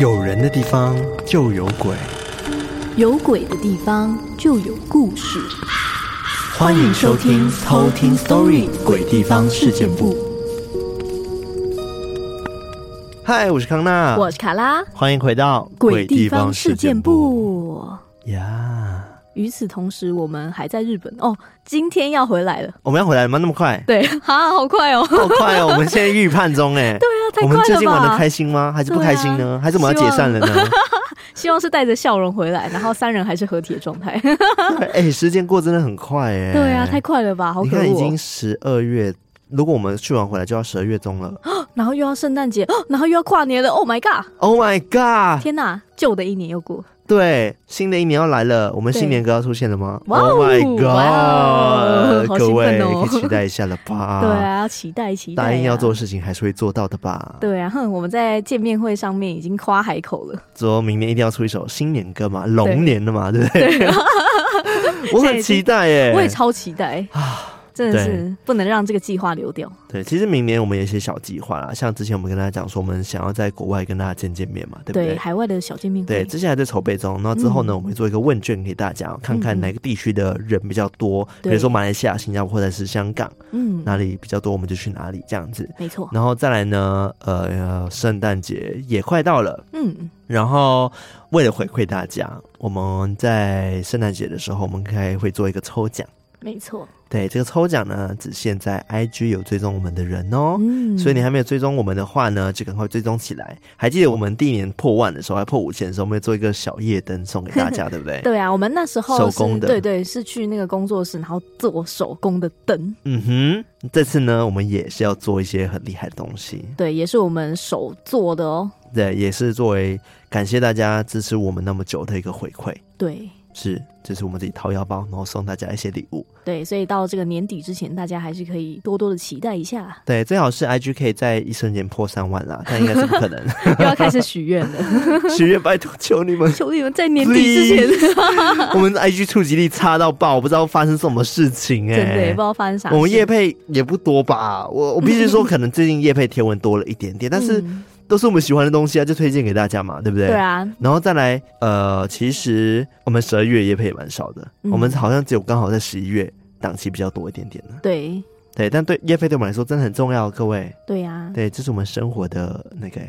有人的地方就有鬼，有鬼的地方就有故事。欢迎收听《偷听 Story 鬼地方事件部》。嗨，我是康娜，我是卡拉，欢迎回到《鬼地方事件部》呀。与此同时，我们还在日本哦，今天要回来了。我们要回来了吗？那么快？对，啊，好快哦，好快哦！我们现在预判中，哎，对啊，太快了吧。我们最近玩的开心吗？还是不开心呢？啊、还是我们要解散了呢？希望，是带着笑容回来，然后三人还是合体的状态。哎、欸，时间过真的很快哎。对啊，太快了吧！好可恶，你看已经十二月，如果我们去完回来就要十二月中了，然后又要圣诞节，然后又要跨年了。Oh my god！Oh my god！天哪，旧的一年又过。对，新的一年要来了，我们新年歌要出现了吗？Oh my god！各位可以期待一下了吧？对啊，要期待期待，答应要做的事情还是会做到的吧？对啊，哼，我们在见面会上面已经夸海口了，说明年一定要出一首新年歌嘛，龙年的嘛，对不对？对 我很期待耶，我也超期待 啊！真的是不能让这个计划流掉。对，其实明年我们有一些小计划啦，像之前我们跟大家讲说，我们想要在国外跟大家见见面嘛，对不对？对，海外的小见面会。对，之前还在筹备中。那之后呢，嗯、我们会做一个问卷给大家，看看哪个地区的人比较多，嗯、比如说马来西亚、新加坡或者是香港，嗯，哪里比较多，我们就去哪里这样子。没错。然后再来呢，呃，圣诞节也快到了，嗯，然后为了回馈大家，我们在圣诞节的时候，我们可以会做一个抽奖。没错，对，这个抽奖呢，只限在 IG 有追踪我们的人哦。嗯，所以你还没有追踪我们的话呢，就赶快追踪起来。还记得我们第一年破万的时候，还破五千的时候，我们会做一个小夜灯送给大家，对不对？对啊，我们那时候手工的，对对，是去那个工作室，然后做手工的灯。嗯哼，这次呢，我们也是要做一些很厉害的东西。对，也是我们手做的哦。对，也是作为感谢大家支持我们那么久的一个回馈。对。是，这是我们自己掏腰包，然后送大家一些礼物。对，所以到这个年底之前，大家还是可以多多的期待一下。对，最好是 IG 可以在一瞬间破三万啦，但应该是不可能。又要开始许愿了，许愿，拜托求你们，求你们在年底之前。我们的 IG 触及力差到爆，我不知道发生什么事情哎、欸，真的也不知道发生啥。我们叶配也不多吧？我我必须说，可能最近叶配贴文多了一点点，但是。嗯都是我们喜欢的东西啊，就推荐给大家嘛，对不对？对啊。然后再来，呃，其实我们十二月业配也蛮少的，嗯、我们好像只有刚好在十一月档期比较多一点点的。对对，但对业配对我们来说真的很重要，各位。对呀、啊。对，这是我们生活的那个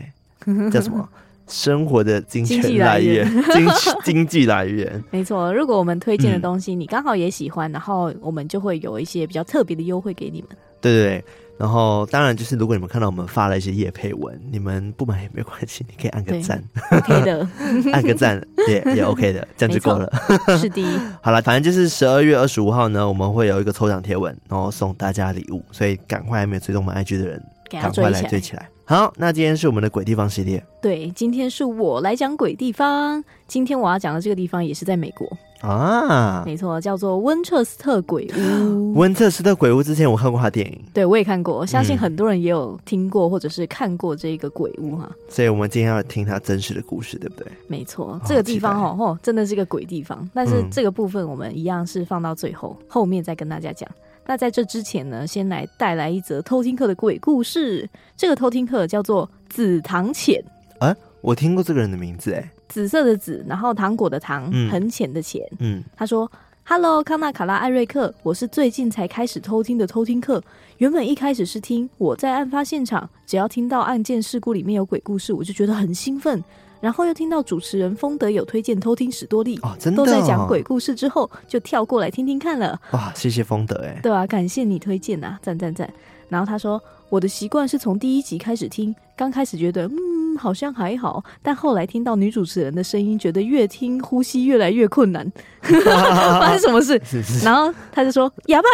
叫什么？生活的金钱来源，经 经济来源。没错，如果我们推荐的东西你刚好也喜欢，嗯、然后我们就会有一些比较特别的优惠给你们。对对对。然后，当然就是，如果你们看到我们发了一些夜配文，你们不买也没关系，你可以按个赞，OK 的，按个赞也也 OK 的，这样就够了。是的。好了，反正就是十二月二十五号呢，我们会有一个抽奖贴文，然后送大家礼物，所以赶快还没有追踪我们 IG 的人，赶快来追起来。好，那今天是我们的鬼地方系列。对，今天是我来讲鬼地方。今天我要讲的这个地方也是在美国啊，没错，叫做温彻斯特鬼屋。温彻斯特鬼屋之前我看过他电影，对我也看过，相信很多人也有听过或者是看过这个鬼屋哈。所以我们今天要听他真实的故事，对不对？没错，这个地方哦，哦，真的是个鬼地方。但是这个部分我们一样是放到最后，嗯、后面再跟大家讲。那在这之前呢，先来带来一则偷听课的鬼故事。这个偷听课叫做紫糖浅。啊，我听过这个人的名字哎，紫色的紫，然后糖果的糖，嗯、很浅的浅。嗯，他说：“Hello，康纳、卡拉、艾瑞克，我是最近才开始偷听的偷听客。原本一开始是听我在案发现场，只要听到案件事故里面有鬼故事，我就觉得很兴奋。”然后又听到主持人丰德有推荐偷听史多利，哦，真的、哦、都在讲鬼故事之后，就跳过来听听看了。哇，谢谢丰德哎，对啊，感谢你推荐啊，赞赞赞。然后他说，我的习惯是从第一集开始听，刚开始觉得嗯好像还好，但后来听到女主持人的声音，觉得越听呼吸越来越困难，发生什么事？是是然后他就说，哑巴。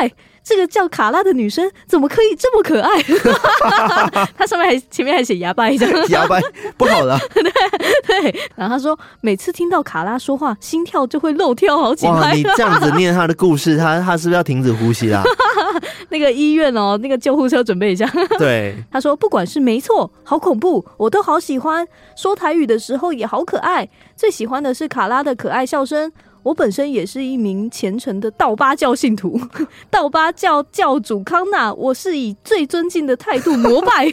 这个叫卡拉的女生怎么可以这么可爱？她上面还前面还写牙掰一张，牙掰不好了。对对，然后她说每次听到卡拉说话，心跳就会漏跳好几拍。这样子念他的故事，他他 是不是要停止呼吸啦？那个医院哦，那个救护车准备一下。对，他说不管是没错，好恐怖，我都好喜欢。说台语的时候也好可爱，最喜欢的是卡拉的可爱笑声。我本身也是一名虔诚的道巴教信徒，道巴教教主康纳，我是以最尊敬的态度膜拜。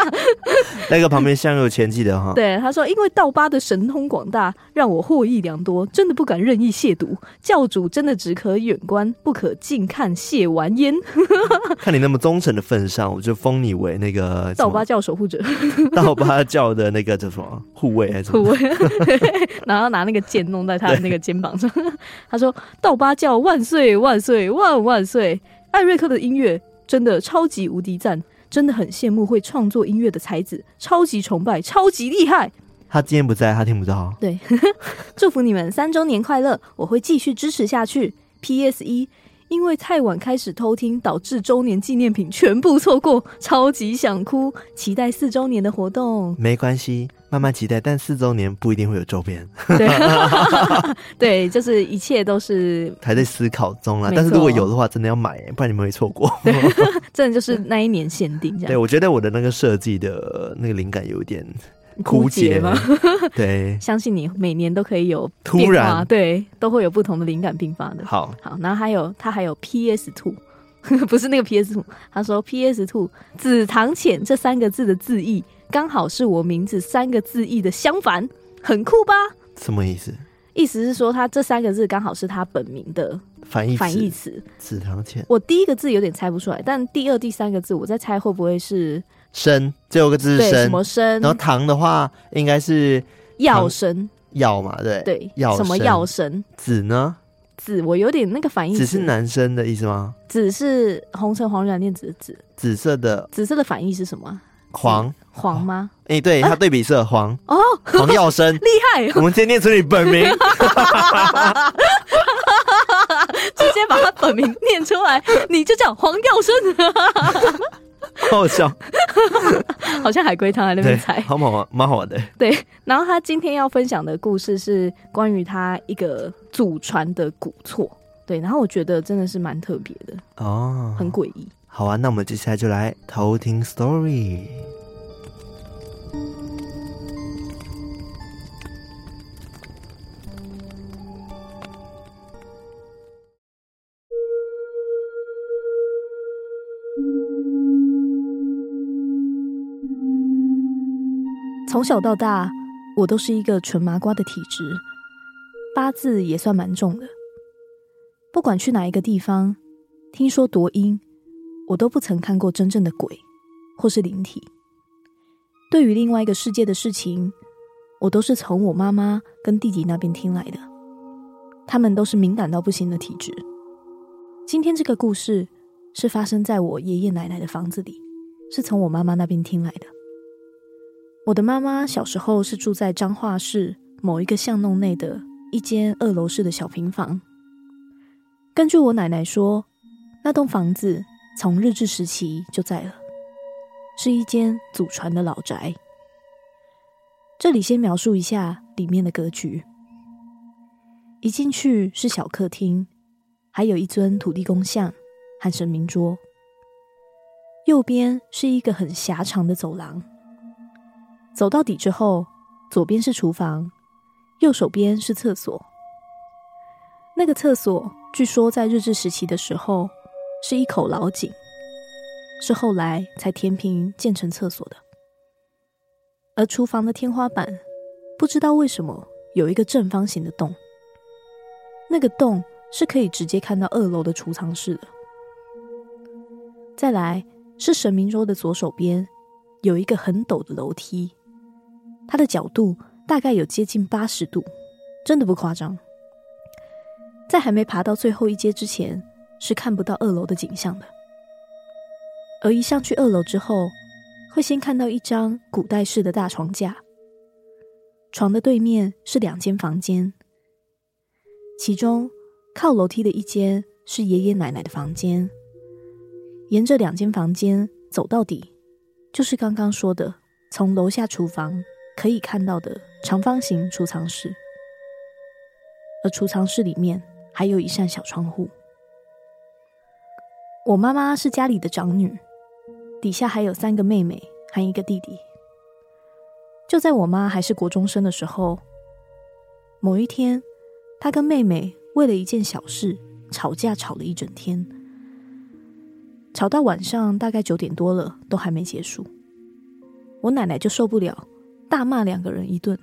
那个旁边镶有钱记的哈。对，他说，因为道巴的神通广大，让我获益良多，真的不敢任意亵渎。教主真的只可远观，不可近看，亵玩焉。看你那么忠诚的份上，我就封你为那个 道巴教守护者，道巴教的那个叫什么护卫还是护卫？然后拿那个剑弄在他的那个肩膀上。他说：“道八教万岁万岁万万岁！艾瑞克的音乐真的超级无敌赞，真的很羡慕会创作音乐的才子，超级崇拜，超级厉害。”他今天不在，他听不到。对，祝福你们三周年快乐！我会继续支持下去。P.S. 一。因为太晚开始偷听，导致周年纪念品全部错过，超级想哭。期待四周年的活动，没关系，慢慢期待。但四周年不一定会有周边。对，对，就是一切都是还在思考中啦。但是如果有的话，真的要买，不然你们会错过。真的就是那一年限定这样。对，我觉得我的那个设计的那个灵感有点。枯竭吗？对，相信你每年都可以有突然，对，都会有不同的灵感迸发的。好好，然后还有他还有 PS Two，不是那个 PS Two，他说 PS Two 紫堂浅这三个字的字义刚好是我名字三个字义的相反，很酷吧？什么意思？意思是说他这三个字刚好是他本名的反义反义词。紫堂浅，我第一个字有点猜不出来，但第二、第三个字我在猜会不会是。生，最后一个字是生，什么生？然后糖的话应该是药生，药嘛，对对，药什么药生？子呢？子，我有点那个反应。子是男生的意思吗？子是红橙黄绿蓝靛紫的紫，紫色的。紫色的反义是什么？黄黄吗？哎、欸，对，它对比色黄哦，黄药生 厉害。我们今天念出你本名，直接把他本名念出来，你就叫黄药生。好笑，好像海龟汤在那边猜，好好玩，蛮好玩的。对，然后他今天要分享的故事是关于他一个祖传的古错，对，然后我觉得真的是蛮特别的哦，很诡异。好啊，那我们接下来就来偷听 story。从小到大，我都是一个纯麻瓜的体质，八字也算蛮重的。不管去哪一个地方，听说夺阴，我都不曾看过真正的鬼或是灵体。对于另外一个世界的事情，我都是从我妈妈跟弟弟那边听来的。他们都是敏感到不行的体质。今天这个故事是发生在我爷爷奶奶的房子里，是从我妈妈那边听来的。我的妈妈小时候是住在彰化市某一个巷弄内的一间二楼式的小平房。根据我奶奶说，那栋房子从日治时期就在了，是一间祖传的老宅。这里先描述一下里面的格局：一进去是小客厅，还有一尊土地公像和神明桌。右边是一个很狭长的走廊。走到底之后，左边是厨房，右手边是厕所。那个厕所据说在日治时期的时候是一口老井，是后来才填平建成厕所的。而厨房的天花板不知道为什么有一个正方形的洞，那个洞是可以直接看到二楼的储藏室的。再来是神明桌的左手边有一个很陡的楼梯。它的角度大概有接近八十度，真的不夸张。在还没爬到最后一阶之前，是看不到二楼的景象的。而一上去二楼之后，会先看到一张古代式的大床架，床的对面是两间房间，其中靠楼梯的一间是爷爷奶奶的房间。沿着两间房间走到底，就是刚刚说的从楼下厨房。可以看到的长方形储藏室，而储藏室里面还有一扇小窗户。我妈妈是家里的长女，底下还有三个妹妹和一个弟弟。就在我妈还是国中生的时候，某一天，她跟妹妹为了一件小事吵架，吵了一整天，吵到晚上大概九点多了，都还没结束。我奶奶就受不了，大骂两个人一顿。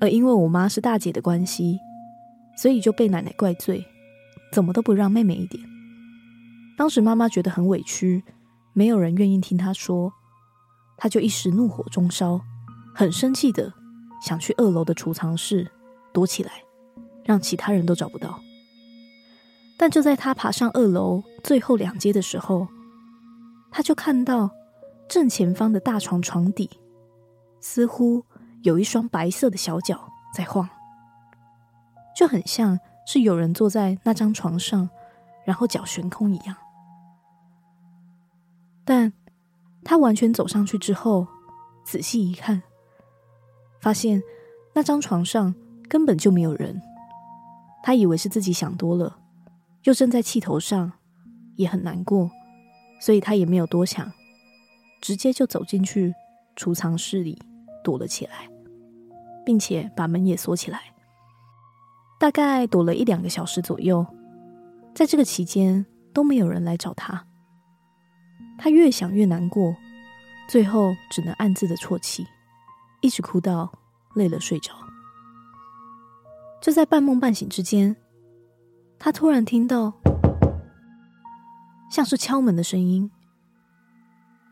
而因为我妈是大姐的关系，所以就被奶奶怪罪，怎么都不让妹妹一点。当时妈妈觉得很委屈，没有人愿意听她说，她就一时怒火中烧，很生气的想去二楼的储藏室。躲起来，让其他人都找不到。但就在她爬上二楼最后两阶的时候，她就看到正前方的大床床底，似乎有一双白色的小脚在晃，就很像是有人坐在那张床上，然后脚悬空一样。但他完全走上去之后，仔细一看，发现那张床上。根本就没有人，他以为是自己想多了，又正在气头上，也很难过，所以他也没有多想，直接就走进去储藏室里躲了起来，并且把门也锁起来。大概躲了一两个小时左右，在这个期间都没有人来找他，他越想越难过，最后只能暗自的啜泣，一直哭到累了睡着。就在半梦半醒之间，他突然听到像是敲门的声音。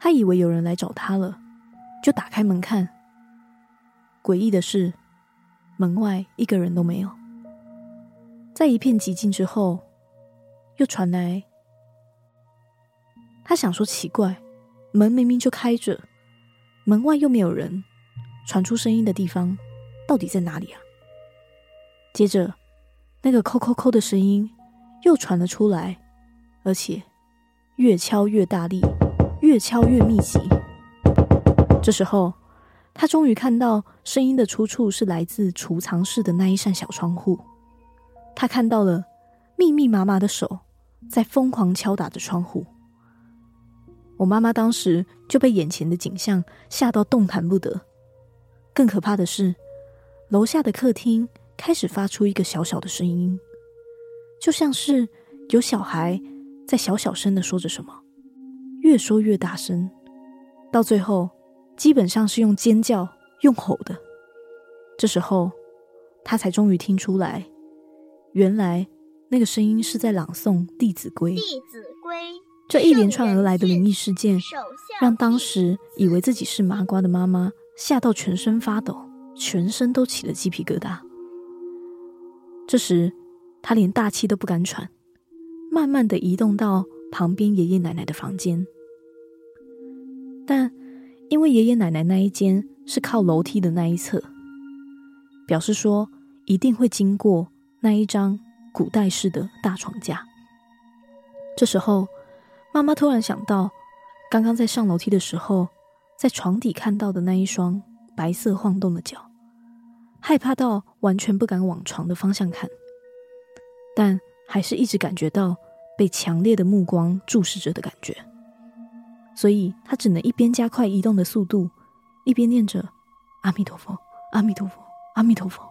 他以为有人来找他了，就打开门看。诡异的是，门外一个人都没有。在一片寂静之后，又传来。他想说奇怪，门明明就开着，门外又没有人，传出声音的地方到底在哪里啊？接着，那个“扣扣扣”的声音又传了出来，而且越敲越大力，越敲越密集。这时候，他终于看到声音的出处是来自储藏室的那一扇小窗户。他看到了密密麻麻的手在疯狂敲打着窗户。我妈妈当时就被眼前的景象吓到动弹不得。更可怕的是，楼下的客厅。开始发出一个小小的声音，就像是有小孩在小小声的说着什么，越说越大声，到最后基本上是用尖叫、用吼的。这时候，他才终于听出来，原来那个声音是在朗诵《弟子规》。弟子规。这一连串而来的灵异事件，让当时以为自己是麻瓜的妈妈吓到全身发抖，全身都起了鸡皮疙瘩。这时，他连大气都不敢喘，慢慢的移动到旁边爷爷奶奶的房间。但因为爷爷奶奶那一间是靠楼梯的那一侧，表示说一定会经过那一张古代式的大床架。这时候，妈妈突然想到，刚刚在上楼梯的时候，在床底看到的那一双白色晃动的脚。害怕到完全不敢往床的方向看，但还是一直感觉到被强烈的目光注视着的感觉，所以他只能一边加快移动的速度，一边念着“阿弥陀佛，阿弥陀佛，阿弥陀佛”。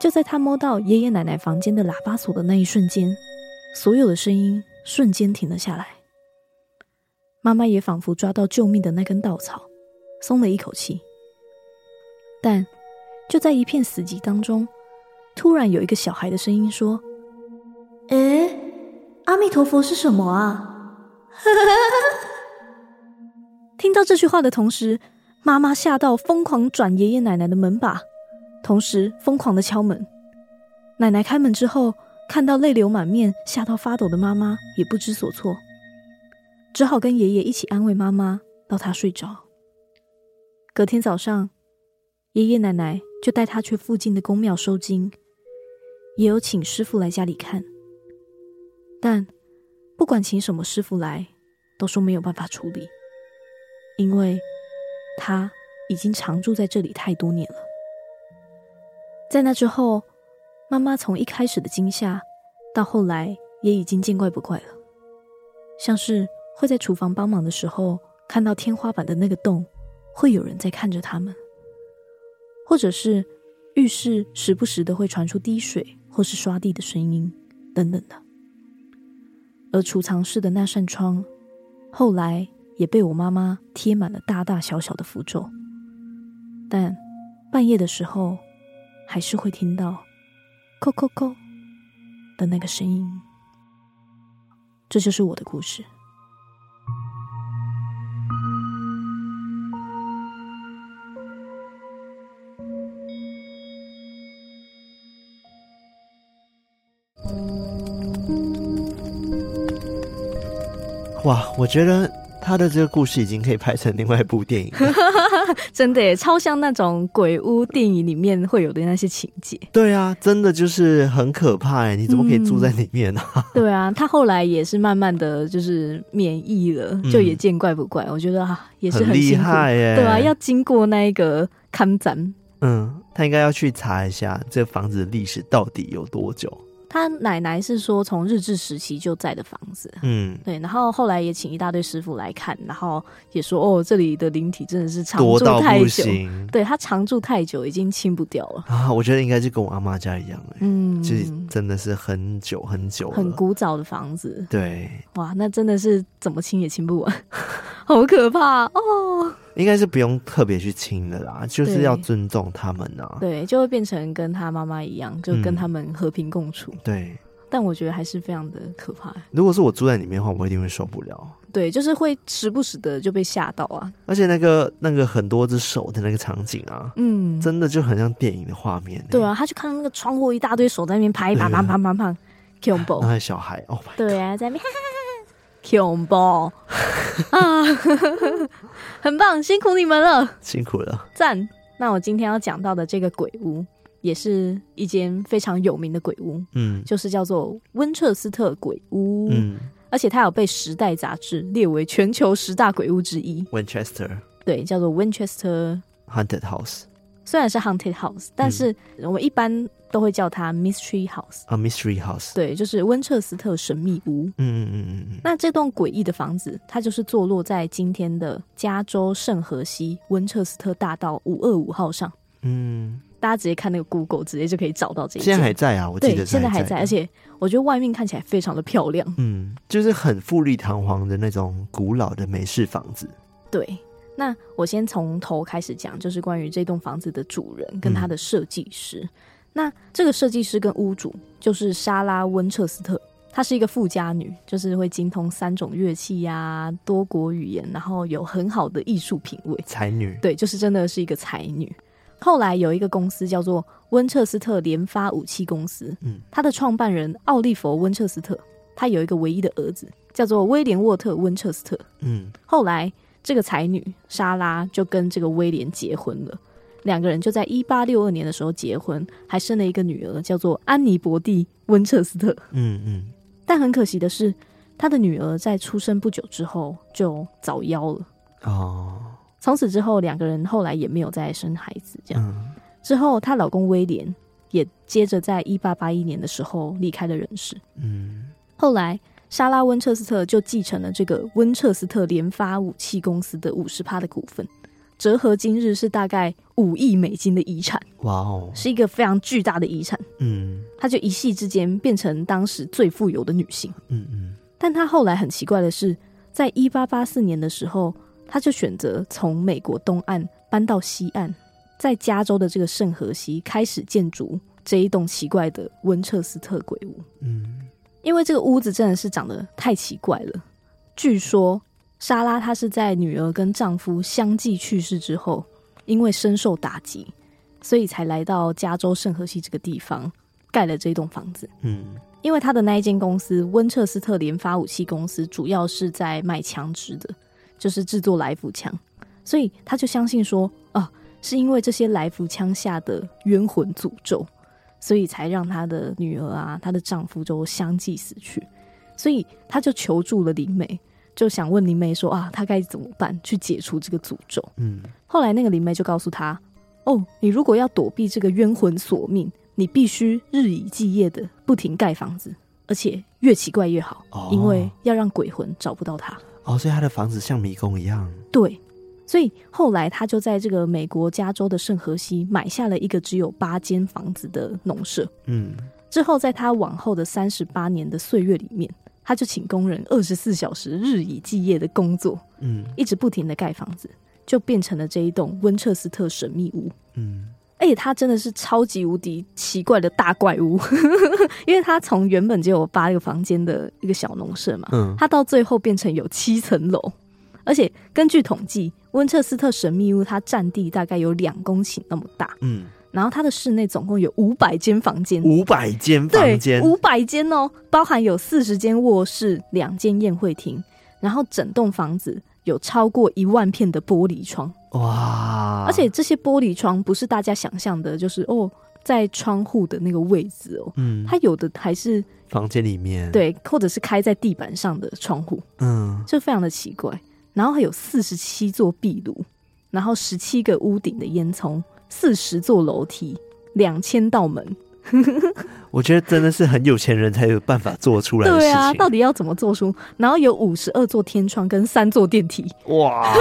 就在他摸到爷爷奶奶房间的喇叭锁的那一瞬间，所有的声音瞬间停了下来。妈妈也仿佛抓到救命的那根稻草，松了一口气，但。就在一片死寂当中，突然有一个小孩的声音说：“诶，阿弥陀佛是什么啊？” 听到这句话的同时，妈妈吓到疯狂转爷爷奶奶的门把，同时疯狂的敲门。奶奶开门之后，看到泪流满面、吓到发抖的妈妈，也不知所措，只好跟爷爷一起安慰妈妈，到她睡着。隔天早上，爷爷奶奶。就带他去附近的宫庙收惊，也有请师傅来家里看，但不管请什么师傅来，都说没有办法处理，因为他已经常住在这里太多年了。在那之后，妈妈从一开始的惊吓，到后来也已经见怪不怪了，像是会在厨房帮忙的时候，看到天花板的那个洞，会有人在看着他们。或者是浴室时不时的会传出滴水或是刷地的声音，等等的。而储藏室的那扇窗，后来也被我妈妈贴满了大大小小的符咒，但半夜的时候，还是会听到“叩叩叩”的那个声音。这就是我的故事。哇，我觉得他的这个故事已经可以拍成另外一部电影了，真的耶，超像那种鬼屋电影里面会有的那些情节。对啊，真的就是很可怕哎！你怎么可以住在里面呢？啊？对啊，他后来也是慢慢的就是免疫了，就也见怪不怪。嗯、我觉得啊，也是很厉害耶。对啊，要经过那一个看展，嗯，他应该要去查一下这房子的历史到底有多久。他奶奶是说从日治时期就在的房子，嗯，对，然后后来也请一大堆师傅来看，然后也说哦，这里的灵体真的是常住太久，对，他常住太久已经清不掉了。啊。我觉得应该是跟我阿妈家一样，嗯，就是真的是很久很久，很古早的房子，对，哇，那真的是怎么清也清不完，好可怕哦。应该是不用特别去亲的啦，就是要尊重他们呐。对，就会变成跟他妈妈一样，就跟他们和平共处。嗯、对，但我觉得还是非常的可怕。如果是我住在里面的话，我一定会受不了。对，就是会时不时的就被吓到啊。而且那个那个很多只手的那个场景啊，嗯，真的就很像电影的画面。对啊，他就看到那个窗户一大堆手在那边拍，啪啪啪啪啪 恐怖，那小孩哦，对啊，在那边。恐怖 啊，很棒，辛苦你们了，辛苦了，赞。那我今天要讲到的这个鬼屋，也是一间非常有名的鬼屋，嗯，就是叫做温彻斯特鬼屋，嗯，而且它有被《时代》杂志列为全球十大鬼屋之一。Winchester，对，叫做 Winchester Haunted House。虽然是 Haunted House，但是我们一般都会叫它 Mystery House 啊，Mystery House，对，就是温彻斯特神秘屋。嗯嗯嗯嗯嗯。那这栋诡异的房子，它就是坐落在今天的加州圣荷西温彻斯特大道五二五号上。嗯，大家直接看那个 Google，直接就可以找到这一。现在还在啊，我记得对，现在还在，而且我觉得外面看起来非常的漂亮。嗯，就是很富丽堂皇的那种古老的美式房子。对。那我先从头开始讲，就是关于这栋房子的主人跟他的设计师。嗯、那这个设计师跟屋主就是莎拉温彻斯特，她是一个富家女，就是会精通三种乐器呀、啊、多国语言，然后有很好的艺术品味，才女。对，就是真的是一个才女。后来有一个公司叫做温彻斯特连发武器公司，嗯，他的创办人奥利弗温彻斯特，他有一个唯一的儿子叫做威廉沃特温彻斯特，嗯，后来。这个才女莎拉就跟这个威廉结婚了，两个人就在一八六二年的时候结婚，还生了一个女儿，叫做安妮伯蒂温彻斯特。嗯嗯。但很可惜的是，她的女儿在出生不久之后就早夭了。哦。从此之后，两个人后来也没有再生孩子。这样。嗯。之后，她老公威廉也接着在一八八一年的时候离开了人世。嗯。后来。莎拉温彻斯特就继承了这个温彻斯特联发武器公司的五十趴的股份，折合今日是大概五亿美金的遗产。哇哦，是一个非常巨大的遗产。嗯，她就一夕之间变成当时最富有的女性。嗯嗯，但她后来很奇怪的是，在一八八四年的时候，她就选择从美国东岸搬到西岸，在加州的这个圣荷西开始建筑这一栋奇怪的温彻斯特鬼屋。嗯。因为这个屋子真的是长得太奇怪了。据说莎拉她是在女儿跟丈夫相继去世之后，因为深受打击，所以才来到加州圣荷西这个地方盖了这栋房子。嗯，因为他的那一间公司温彻斯特联发武器公司主要是在卖枪支的，就是制作来福枪，所以他就相信说啊，是因为这些来福枪下的冤魂诅咒。所以才让她的女儿啊，她的丈夫都相继死去，所以她就求助了灵媒，就想问灵媒说啊，她该怎么办去解除这个诅咒？嗯，后来那个灵媒就告诉她，哦，你如果要躲避这个冤魂索命，你必须日以继夜的不停盖房子，而且越奇怪越好，哦，因为要让鬼魂找不到她。哦，所以她的房子像迷宫一样。对。所以后来他就在这个美国加州的圣荷西买下了一个只有八间房子的农舍。嗯，之后在他往后的三十八年的岁月里面，他就请工人二十四小时日以继夜的工作，嗯，一直不停的盖房子，就变成了这一栋温彻斯特神秘屋。嗯。而且它真的是超级无敌奇怪的大怪物，因为它从原本只有八个房间的一个小农舍嘛，嗯，它到最后变成有七层楼，而且根据统计，温彻斯特神秘屋它占地大概有两公顷那么大，嗯，然后它的室内总共有五百间房间，五百间房间，五百间哦，包含有四十间卧室、两间宴会厅，然后整栋房子有超过一万片的玻璃窗。哇！而且这些玻璃窗不是大家想象的，就是哦，在窗户的那个位置哦，嗯，它有的还是房间里面，对，或者是开在地板上的窗户，嗯，就非常的奇怪。然后还有四十七座壁炉，然后十七个屋顶的烟囱，四十座楼梯，两千道门。我觉得真的是很有钱人才有办法做出来的事情。对啊，到底要怎么做出？然后有五十二座天窗跟三座电梯，哇，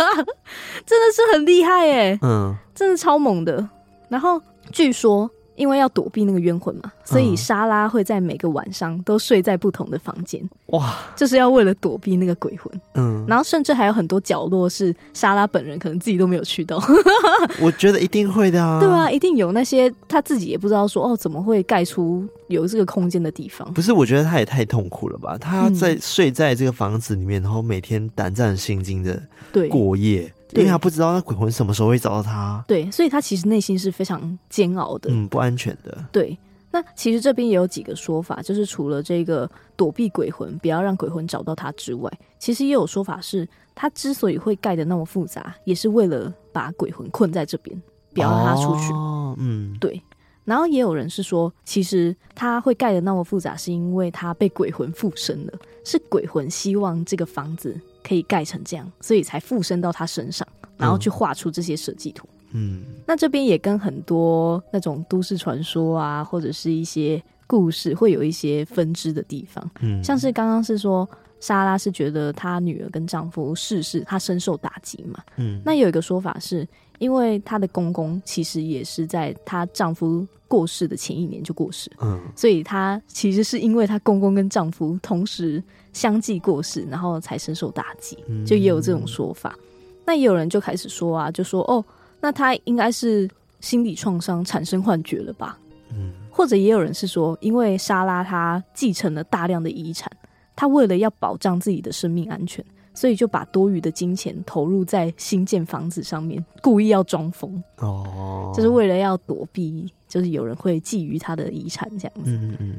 真的是很厉害耶！嗯，真的超猛的。然后据说。因为要躲避那个冤魂嘛，所以莎拉会在每个晚上都睡在不同的房间。哇，就是要为了躲避那个鬼魂。嗯，然后甚至还有很多角落是莎拉本人可能自己都没有去到。我觉得一定会的啊。对啊，一定有那些他自己也不知道说哦，怎么会盖出有这个空间的地方。不是，我觉得他也太痛苦了吧？他在睡在这个房子里面，然后每天胆战心惊的过夜。因为他不知道那鬼魂什么时候会找到他，对，所以他其实内心是非常煎熬的，嗯，不安全的。对，那其实这边也有几个说法，就是除了这个躲避鬼魂，不要让鬼魂找到他之外，其实也有说法是，他之所以会盖的那么复杂，也是为了把鬼魂困在这边，不要让他出去。哦，嗯，对。然后也有人是说，其实他会盖的那么复杂，是因为他被鬼魂附身了，是鬼魂希望这个房子。可以盖成这样，所以才附身到他身上，然后去画出这些设计图。嗯，那这边也跟很多那种都市传说啊，或者是一些故事，会有一些分支的地方。嗯，像是刚刚是说莎拉是觉得她女儿跟丈夫逝世，她深受打击嘛。嗯，那有一个说法是，因为她的公公其实也是在她丈夫过世的前一年就过世。嗯，所以她其实是因为她公公跟丈夫同时。相继过世，然后才深受打击，就也有这种说法。嗯、那也有人就开始说啊，就说哦，那她应该是心理创伤产生幻觉了吧？嗯，或者也有人是说，因为莎拉她继承了大量的遗产，她为了要保障自己的生命安全，所以就把多余的金钱投入在新建房子上面，故意要装疯哦，就是为了要躲避，就是有人会觊觎他的遗产这样子。嗯嗯嗯。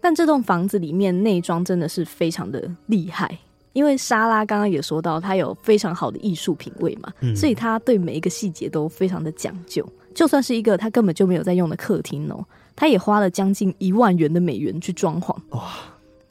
但这栋房子里面内装真的是非常的厉害，因为莎拉刚刚也说到，她有非常好的艺术品味嘛，嗯、所以她对每一个细节都非常的讲究。就算是一个她根本就没有在用的客厅哦，她也花了将近一万元的美元去装潢。哇，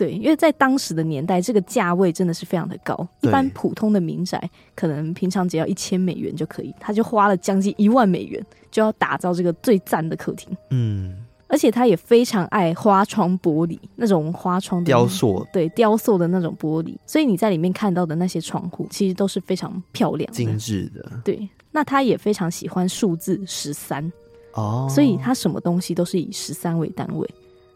对，因为在当时的年代，这个价位真的是非常的高，一般普通的民宅可能平常只要一千美元就可以，他就花了将近一万美元，就要打造这个最赞的客厅。嗯。而且他也非常爱花窗玻璃，那种花窗雕塑，对雕塑的那种玻璃，所以你在里面看到的那些窗户，其实都是非常漂亮、精致的。对，那他也非常喜欢数字十三哦，所以他什么东西都是以十三为单位，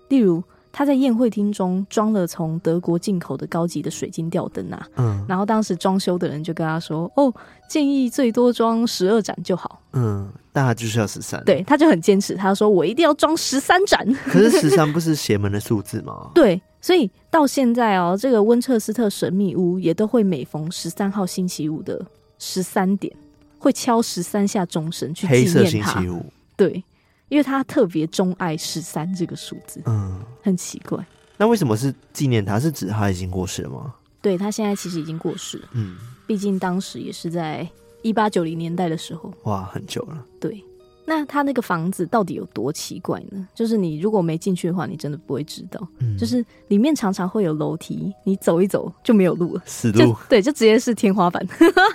例如。他在宴会厅中装了从德国进口的高级的水晶吊灯啊，嗯，然后当时装修的人就跟他说：“哦，建议最多装十二盏就好。”嗯，但他就是要十三，对，他就很坚持，他说：“我一定要装十三盏。”可是十三不是邪门的数字吗？对，所以到现在哦，这个温彻斯特神秘屋也都会每逢十三号星期五的十三点，会敲十三下钟声去纪念他。黑色星期五，对。因为他特别钟爱十三这个数字，嗯，很奇怪。那为什么是纪念他？是指他已经过世了吗？对，他现在其实已经过世了，嗯，毕竟当时也是在一八九零年代的时候，哇，很久了。对。那他那个房子到底有多奇怪呢？就是你如果没进去的话，你真的不会知道。嗯，就是里面常常会有楼梯，你走一走就没有路了，死路。对，就直接是天花板，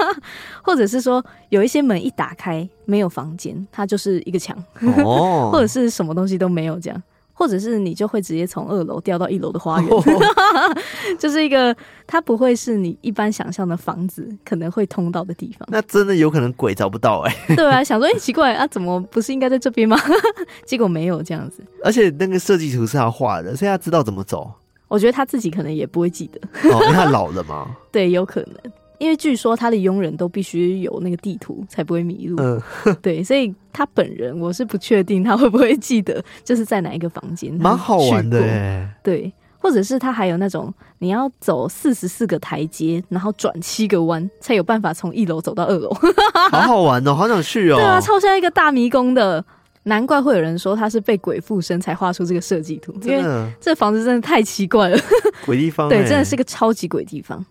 或者是说有一些门一打开没有房间，它就是一个墙，哦，或者是什么东西都没有这样，或者是你就会直接从二楼掉到一楼的花园，哦、就是一个它不会是你一般想象的房子可能会通到的地方。那真的有可能鬼找不到哎、欸。对啊，想说哎、欸、奇怪啊，怎么不是应该在这边吗？结果没有这样子。而且那个设计图是他画的，所以他知道怎么走。我觉得他自己可能也不会记得。哦，因为他老了吗？对，有可能。因为据说他的佣人都必须有那个地图，才不会迷路。嗯，对，所以他本人我是不确定他会不会记得，就是在哪一个房间。蛮好玩的耶。对，或者是他还有那种你要走四十四个台阶，然后转七个弯，才有办法从一楼走到二楼。好好玩哦，好想去哦。对啊，超像一个大迷宫的，难怪会有人说他是被鬼附身才画出这个设计图，因为这房子真的太奇怪了，鬼地方。对，真的是个超级鬼地方。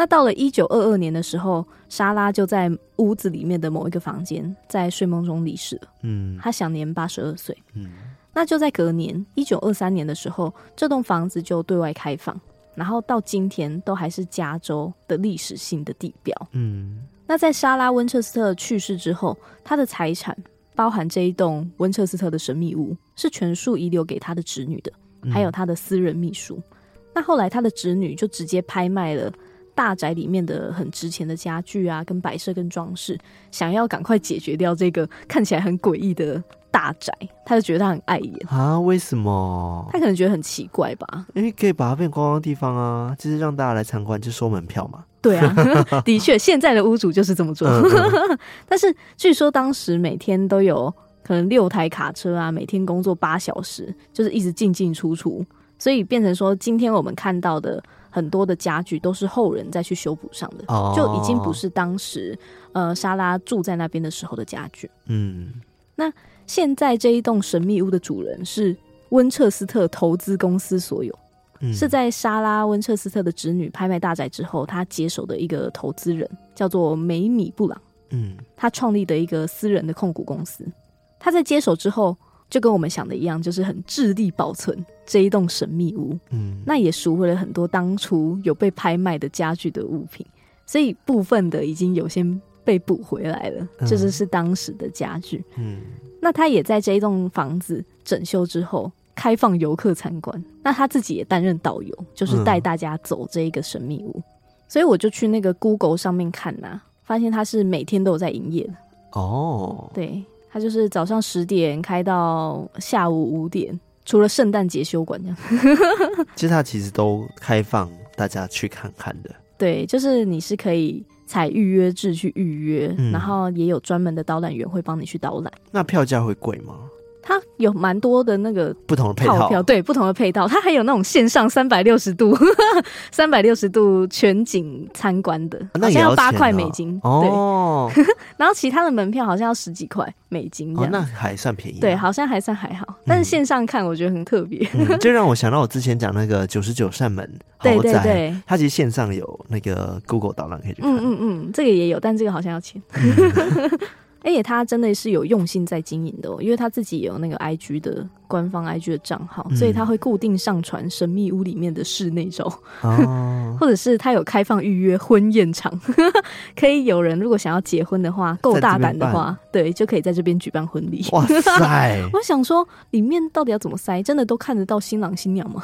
那到了一九二二年的时候，莎拉就在屋子里面的某一个房间，在睡梦中离世了。嗯，她享年八十二岁。嗯，那就在隔年一九二三年的时候，这栋房子就对外开放，然后到今天都还是加州的历史性的地标。嗯，那在莎拉温彻斯特去世之后，她的财产包含这一栋温彻斯特的神秘屋，是全数遗留给她的侄女的，还有她的私人秘书。嗯，那后来她的侄女就直接拍卖了。大宅里面的很值钱的家具啊，跟摆设跟装饰，想要赶快解决掉这个 看起来很诡异的大宅，他就觉得他很碍眼啊？为什么？他可能觉得很奇怪吧？因为可以把它变观光的地方啊，就是让大家来参观，就收门票嘛。对啊，的确，现在的屋主就是这么做。嗯嗯 但是据说当时每天都有可能六台卡车啊，每天工作八小时，就是一直进进出出，所以变成说今天我们看到的。很多的家具都是后人再去修补上的，oh. 就已经不是当时呃莎拉住在那边的时候的家具。嗯，那现在这一栋神秘屋的主人是温彻斯特投资公司所有，嗯，是在莎拉温彻斯特的侄女拍卖大宅之后，他接手的一个投资人叫做梅米布朗。嗯，他创立的一个私人的控股公司，他在接手之后。就跟我们想的一样，就是很致力保存这一栋神秘屋。嗯，那也赎回了很多当初有被拍卖的家具的物品，所以部分的已经有些被补回来了，这就是是当时的家具。嗯，那他也在这一栋房子整修之后开放游客参观，那他自己也担任导游，就是带大家走这一个神秘屋。所以我就去那个 Google 上面看呐、啊，发现他是每天都有在营业的。哦，对。它就是早上十点开到下午五点，除了圣诞节休馆这样。其实它其实都开放大家去看看的。对，就是你是可以采预约制去预约，嗯、然后也有专门的导览员会帮你去导览。那票价会贵吗？它有蛮多的那个不同的配套，对，不同的配套，它还有那种线上三百六十度、三百六十度全景参观的，好像要八块美金哦。对，然后其他的门票好像要十几块美金这样，哦，那还算便宜，啊。对，好像还算还好，但是线上看我觉得很特别，嗯，就让我想到我之前讲那个九十九扇门豪宅，对对对，它其实线上有那个 Google 导览可以去看，嗯嗯嗯，这个也有，但这个好像要钱。嗯而且他真的是有用心在经营的哦，因为他自己有那个 IG 的官方 IG 的账号，嗯、所以他会固定上传神秘屋里面的室内照，哦、或者是他有开放预约婚宴场，可以有人如果想要结婚的话，够大胆的话，对，就可以在这边举办婚礼。哇塞！我想说，里面到底要怎么塞？真的都看得到新郎新娘吗？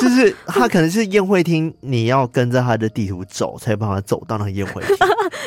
就是他可能是宴会厅，你要跟着他的地图走，才有办法走到那个宴会厅。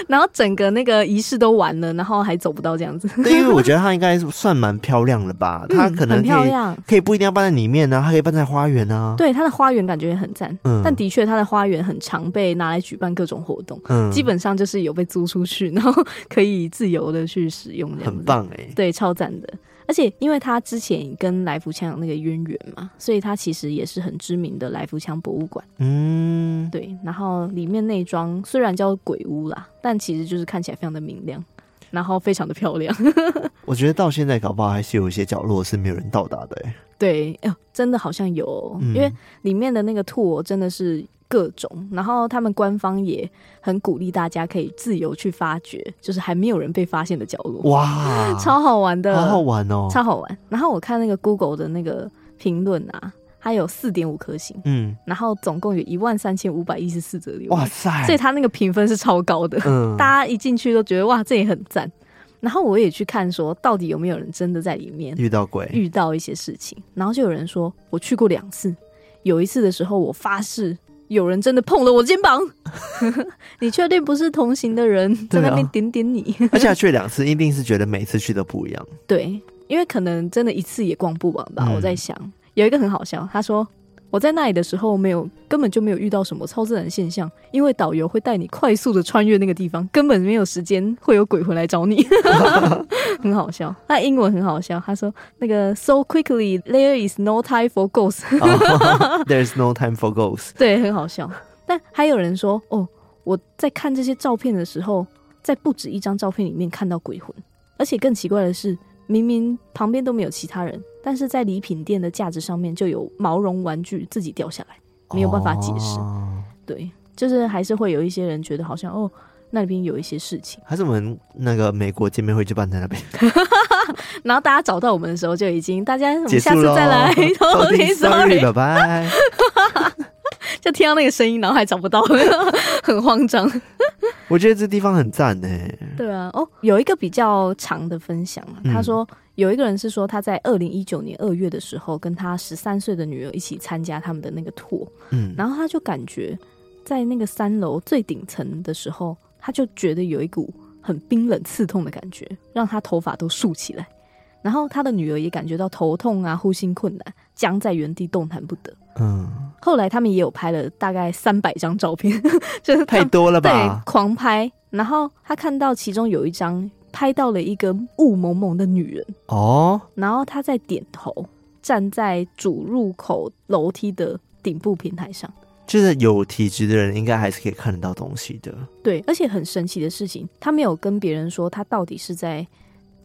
然后整个那个仪式都完了，然后还走不到这样子。对，因为我觉得它应该算蛮漂亮了吧。它可能可以、嗯、很漂亮，可以不一定要办在里面呢、啊，它可以办在花园啊。对，它的花园感觉也很赞。嗯，但的确，它的花园很常被拿来举办各种活动。嗯，基本上就是有被租出去，然后可以自由的去使用这样。很棒哎、欸，对，超赞的。而且，因为他之前跟来福枪有那个渊源嘛，所以他其实也是很知名的来福枪博物馆。嗯，对。然后里面内装虽然叫鬼屋啦，但其实就是看起来非常的明亮，然后非常的漂亮。我觉得到现在搞不好还是有一些角落是没有人到达的、欸。对，哎呦，真的好像有，嗯、因为里面的那个 tour 真的是。各种，然后他们官方也很鼓励大家可以自由去发掘，就是还没有人被发现的角落。哇，超好玩的，好好玩哦，超好玩。然后我看那个 Google 的那个评论啊，它有四点五颗星，嗯，然后总共有一万三千五百一十四则留言，哇塞！所以它那个评分是超高的，嗯，大家一进去都觉得哇，这也很赞。然后我也去看，说到底有没有人真的在里面遇到鬼，遇到一些事情。然后就有人说，我去过两次，有一次的时候，我发誓有人真的碰了我肩膀。你确定不是同行的人在那边点点你？而且去两次，一定是觉得每次去都不一样。对，因为可能真的一次也逛不完吧。嗯、我在想，有一个很好笑，他说。我在那里的时候，没有根本就没有遇到什么超自然现象，因为导游会带你快速的穿越那个地方，根本没有时间会有鬼回来找你，很好笑。他英文很好笑，他说那个 so quickly there is no time for ghosts，oh, there is no time for ghosts，对，很好笑。但还有人说，哦，我在看这些照片的时候，在不止一张照片里面看到鬼魂，而且更奇怪的是，明明旁边都没有其他人。但是在礼品店的架子上面就有毛绒玩具自己掉下来，没有办法解释。Oh. 对，就是还是会有一些人觉得好像哦，那边有一些事情。还是我们那个美国见面会就办在那边，然后大家找到我们的时候就已经大家我们下次再来。Sorry，拜拜。就听到那个声音，然后还找不到，很慌张。我觉得这地方很赞呢。对啊，哦，有一个比较长的分享，他说。嗯有一个人是说他在二零一九年二月的时候，跟他十三岁的女儿一起参加他们的那个 tour，嗯，然后他就感觉在那个三楼最顶层的时候，他就觉得有一股很冰冷刺痛的感觉，让他头发都竖起来。然后他的女儿也感觉到头痛啊，呼吸困难，僵在原地动弹不得。嗯，后来他们也有拍了大概三百张照片，就是太多了吧？对，狂拍。然后他看到其中有一张。拍到了一个雾蒙蒙的女人哦，然后他在点头，站在主入口楼梯的顶部平台上。就是有体质的人应该还是可以看得到东西的。对，而且很神奇的事情，他没有跟别人说他到底是在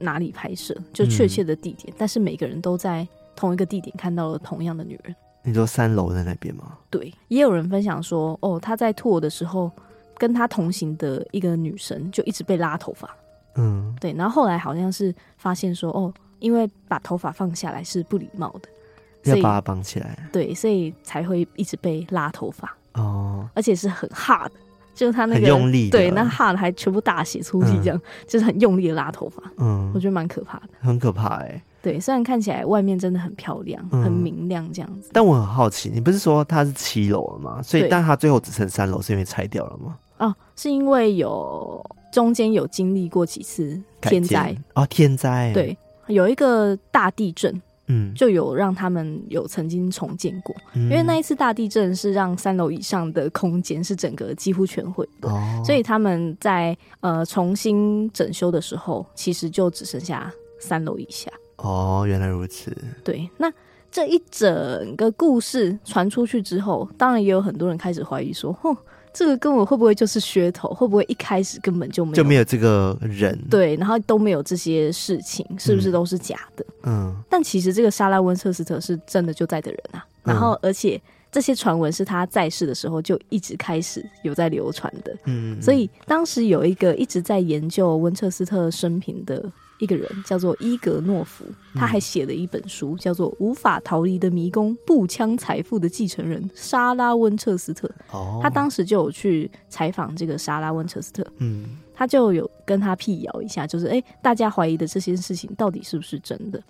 哪里拍摄，就确切的地点，嗯，但是每个人都在同一个地点看到了同样的女人。你说三楼在那边吗？对，也有人分享说，哦，他在 tour 的时候，跟他同行的一个女生就一直被拉头发。嗯，对，然后后来好像是发现说，哦，因为把头发放下来是不礼貌的，要把它绑起来。对，所以才会一直被拉头发。哦，而且是很 hard，就是他那个很用力，对，那 hard 还全部大写粗体这样，嗯，就是很用力的拉头发。嗯，我觉得蛮可怕的，很可怕哎。对，虽然看起来外面真的很漂亮，嗯，很明亮这样子，但我很好奇，你不是说它是七楼了吗？所以，但它最后只剩三楼，是因为拆掉了吗？哦，是因为有。中间有经历过几次天灾哦，天灾对，有一个大地震，嗯，就有让他们有曾经重建过，嗯，因为那一次大地震是让三楼以上的空间是整个几乎全毁的，哦，所以他们在呃重新整修的时候，其实就只剩下三楼以下。哦，原来如此。对，那这一整个故事传出去之后，当然也有很多人开始怀疑说，哼。这个根本会不会就是噱头？会不会一开始根本就没有就没有这个人？对，然后都没有这些事情，是不是都是假的？嗯，但其实这个莎拉温彻斯特是真的就在的人啊。然后，而且这些传闻是他在世的时候就一直开始有在流传的。嗯，所以当时有一个一直在研究温彻斯特生平的。一个人叫做伊格诺夫，他还写了一本书，叫做《无法逃离的迷宫：步枪财富的继承人莎拉温彻斯特》。哦，他当时就有去采访这个莎拉温彻斯特，嗯，他就有跟他辟谣一下，就是哎，大家怀疑的这些事情到底是不是真的？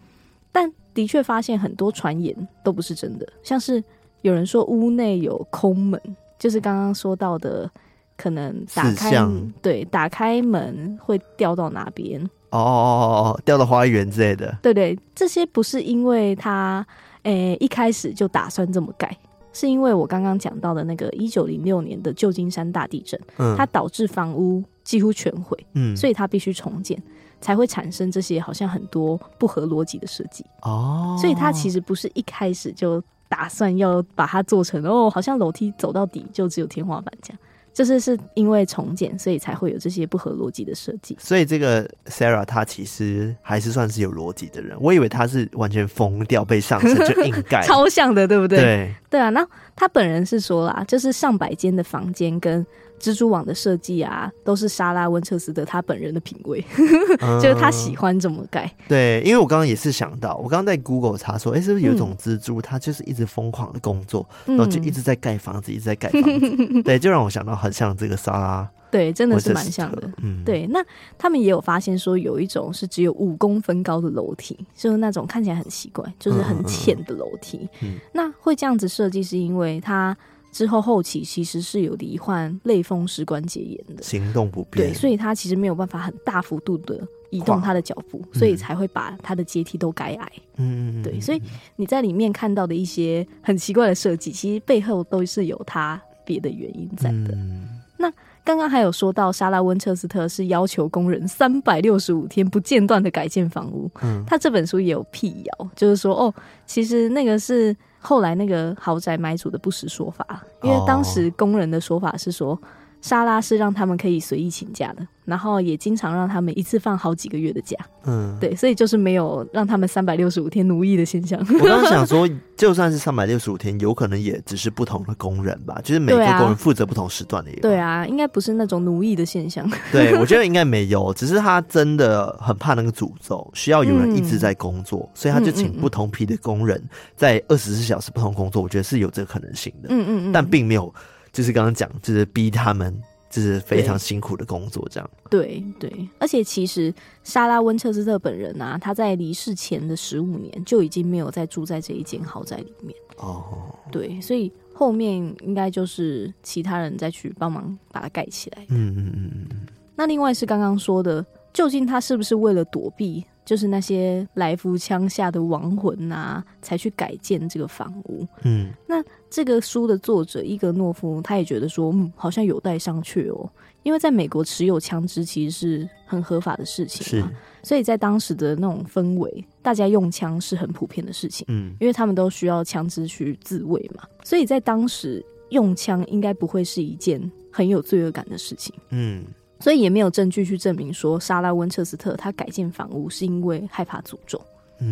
但的确发现很多传言都不是真的，像是有人说屋内有空门，就是刚刚说到的，可能打开，对，打开门会掉到哪边。哦哦哦哦，掉到花园之类的。对对，这些不是因为他诶、欸、一开始就打算这么盖，是因为我刚刚讲到的那个一九零六年的旧金山大地震，嗯，它导致房屋几乎全毁，嗯，所以它必须重建，才会产生这些好像很多不合逻辑的设计。哦，所以它其实不是一开始就打算要把它做成哦，好像楼梯走到底就只有天花板这样。就是是因为重建，所以才会有这些不合逻辑的设计。所以这个 Sarah 她其实还是算是有逻辑的人。我以为她是完全疯掉被上身就硬盖，超像的，对不对？对，对啊。那他本人是说啦，就是上百间的房间跟蜘蛛网的设计啊，都是莎拉温彻斯特他本人的品味，就是他喜欢怎么盖。对，因为我刚刚也是想到，我刚刚在 Google 查说，哎、欸，是不是有一种蜘蛛，它就是一直疯狂的工作，然后就一直在盖房子，一直在盖房子。对，就让我想到很像这个莎拉。对，真的是蛮像的。嗯，对。那他们也有发现说，有一种是只有五公分高的楼梯，就是那种看起来很奇怪，就是很浅的楼梯。嗯，那会这样子设计，是因为它之后后期其实是有罹患类风湿关节炎的，行动不便。对，所以他其实没有办法很大幅度的移动他的脚步，所以才会把他的阶梯都改矮。嗯，对。所以你在里面看到的一些很奇怪的设计，其实背后都是有他别的原因在的。嗯，那。刚刚还有说到，莎拉温彻斯特是要求工人三百六十五天不间断的改建房屋。嗯，他这本书也有辟谣，就是说，哦，其实那个是后来那个豪宅买主的不实说法，因为当时工人的说法是说，莎拉是让他们可以随意请假的。然后也经常让他们一次放好几个月的假，嗯，对，所以就是没有让他们三百六十五天奴役的现象。我刚刚想说，就算是三百六十五天，有可能也只是不同的工人吧，就是每个工人负责不同时段的。对啊，应该不是那种奴役的现象。对，我觉得应该没有，只是他真的很怕那个诅咒，需要有人一直在工作，嗯、所以他就请不同批的工人在二十四小时不同工作。我觉得是有这个可能性的。嗯嗯嗯，但并没有，就是刚刚讲，就是逼他们。就是非常辛苦的工作，这样。对对，而且其实莎拉温彻斯特本人啊，他在离世前的十五年就已经没有再住在这一间豪宅里面。哦，对，所以后面应该就是其他人再去帮忙把它盖起来。嗯嗯嗯嗯。那另外是刚刚说的，究竟他是不是为了躲避？就是那些来福枪下的亡魂啊，才去改建这个房屋。嗯，那这个书的作者伊格诺夫，他也觉得说，嗯，好像有待商榷哦。因为在美国持有枪支其实是很合法的事情嘛，是，所以在当时的那种氛围，大家用枪是很普遍的事情。嗯，因为他们都需要枪支去自卫嘛，所以在当时用枪应该不会是一件很有罪恶感的事情。嗯。所以也没有证据去证明说莎拉温彻斯特他改建房屋是因为害怕诅咒，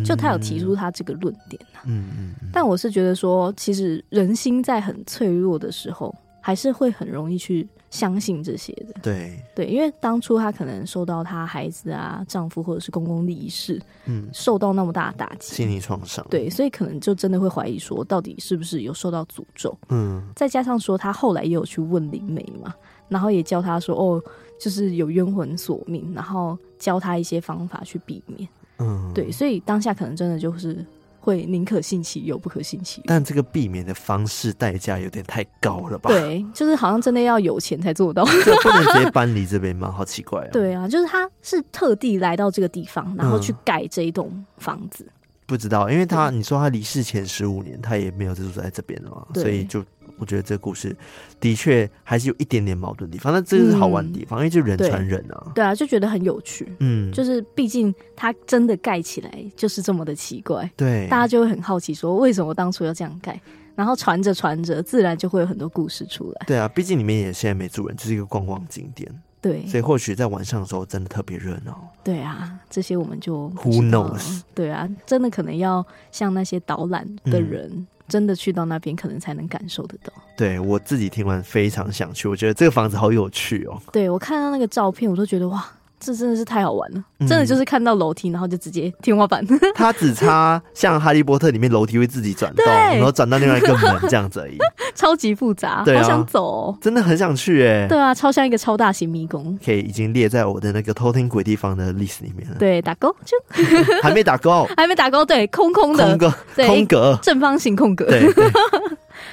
就他有提出他这个论点呐。嗯嗯。但我是觉得说，其实人心在很脆弱的时候，还是会很容易去相信这些的。对对，因为当初他可能受到他孩子啊、丈夫或者是公公离世，嗯，受到那么大的打击，心理创伤。对，所以可能就真的会怀疑说，到底是不是有受到诅咒？嗯。再加上说，他后来也有去问灵媒嘛，然后也教他说，哦。就是有冤魂索命，然后教他一些方法去避免。嗯，对，所以当下可能真的就是会宁可信其有，不可信其无。但这个避免的方式代价有点太高了吧？对，就是好像真的要有钱才做到，就不能直接搬离这边吗？好奇怪啊！对啊，就是他是特地来到这个地方，然后去盖这一栋房子。嗯，不知道，因为他你说他离世前十五年，他也没有住在这边了嘛，所以就。我觉得这个故事的确还是有一点点矛盾的地方，但这个是好玩的地方，嗯、因为就人传人啊对。对啊，就觉得很有趣。嗯，就是毕竟它真的盖起来就是这么的奇怪，对，大家就会很好奇说为什么当初要这样盖，然后传着传着，自然就会有很多故事出来。对啊，毕竟里面也现在没住人，就是一个观光景点。对，所以或许在晚上的时候真的特别热闹。对啊，这些我们就 Who knows？对啊，真的可能要像那些导览的人。嗯真的去到那边，可能才能感受得到。对，我自己听完非常想去，我觉得这个房子好有趣哦。对，我看到那个照片，我都觉得哇。这真的是太好玩了，嗯、真的就是看到楼梯，然后就直接天花板。它只差像《哈利波特》里面楼梯会自己转动，然后转到另外一个门这样子而已。超级复杂，对啊、好想走、哦，真的很想去哎。对啊，超像一个超大型迷宫。可以已经列在我的那个偷听鬼地方的 list 里面了。对，打勾就 还没打勾，还没打勾。对，空空的空格，空格，正方形空格。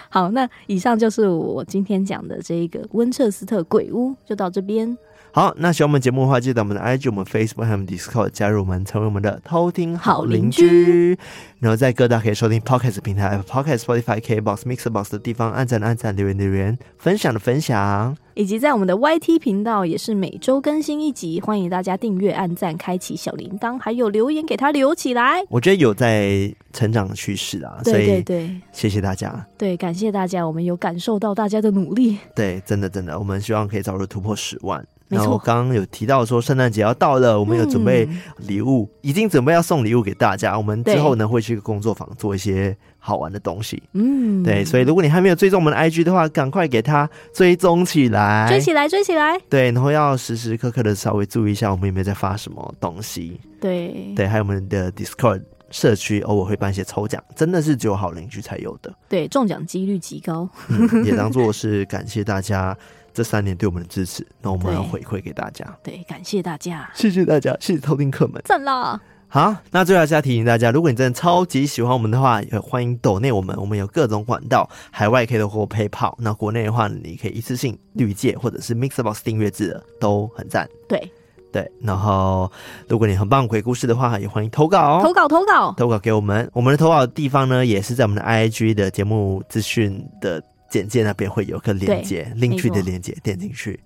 好，那以上就是我今天讲的这一个温彻斯特鬼屋，就到这边。好，那喜欢我们节目的话，记得我们的 IG、我们 Facebook 还有 Discord 加入我们，成为我们的偷听好邻居。然后在各大可以收听 Podcast 平台，Podcast、Spotify、KBox、Mixbox 的地方，按赞按赞，留言留言，分享的分享，以及在我们的 YT 频道也是每周更新一集，欢迎大家订阅、按赞、开启小铃铛，还有留言给他留起来。我觉得有在成长的趋势啊，所以对对对，谢谢大家，对，感谢大家，我们有感受到大家的努力，对，真的真的，我们希望可以早日突破十万。然后刚刚有提到说圣诞节要到了，我们有准备礼物，嗯、已经准备要送礼物给大家。我们之后呢会去工作坊做一些好玩的东西。嗯，对，所以如果你还没有追踪我们的 IG 的话，赶快给他追踪起来，追起来，追起来。对，然后要时时刻刻的稍微注意一下我们有没有在发什么东西。对，对，还有我们的 Discord 社区偶尔会办一些抽奖，真的是只有好邻居才有的。对，中奖几率极高，嗯，也当做是感谢大家。这三年对我们的支持，那我们要回馈给大家。对，对，感谢大家，谢谢大家，谢谢偷听客们，赞啦！好，那最后还是要提醒大家，如果你真的超级喜欢我们的话，也欢迎抖内我们，我们有各种管道，海外可以透过 PayPal，那国内的话，你可以一次性绿界或者是 MixerBox 订阅制的，都很赞。对对，然后如果你很棒鬼故事的话，也欢迎投稿哦，投稿投稿投稿给我们，我们的投稿的地方呢，也是在我们的 IG 的节目资讯的。简介那边会有个连接，Linktree 的连接，点进去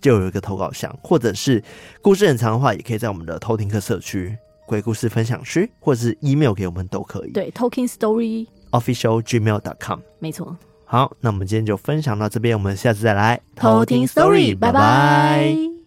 就有一个投稿箱，或者是故事很长的话，也可以在我们的偷听课社区、鬼故事分享区，或者是 email 给我们都可以。对，Talking Story Official Gmail dot com，没错。好，那我们今天就分享到这边，我们下次再来偷听 Story，拜拜。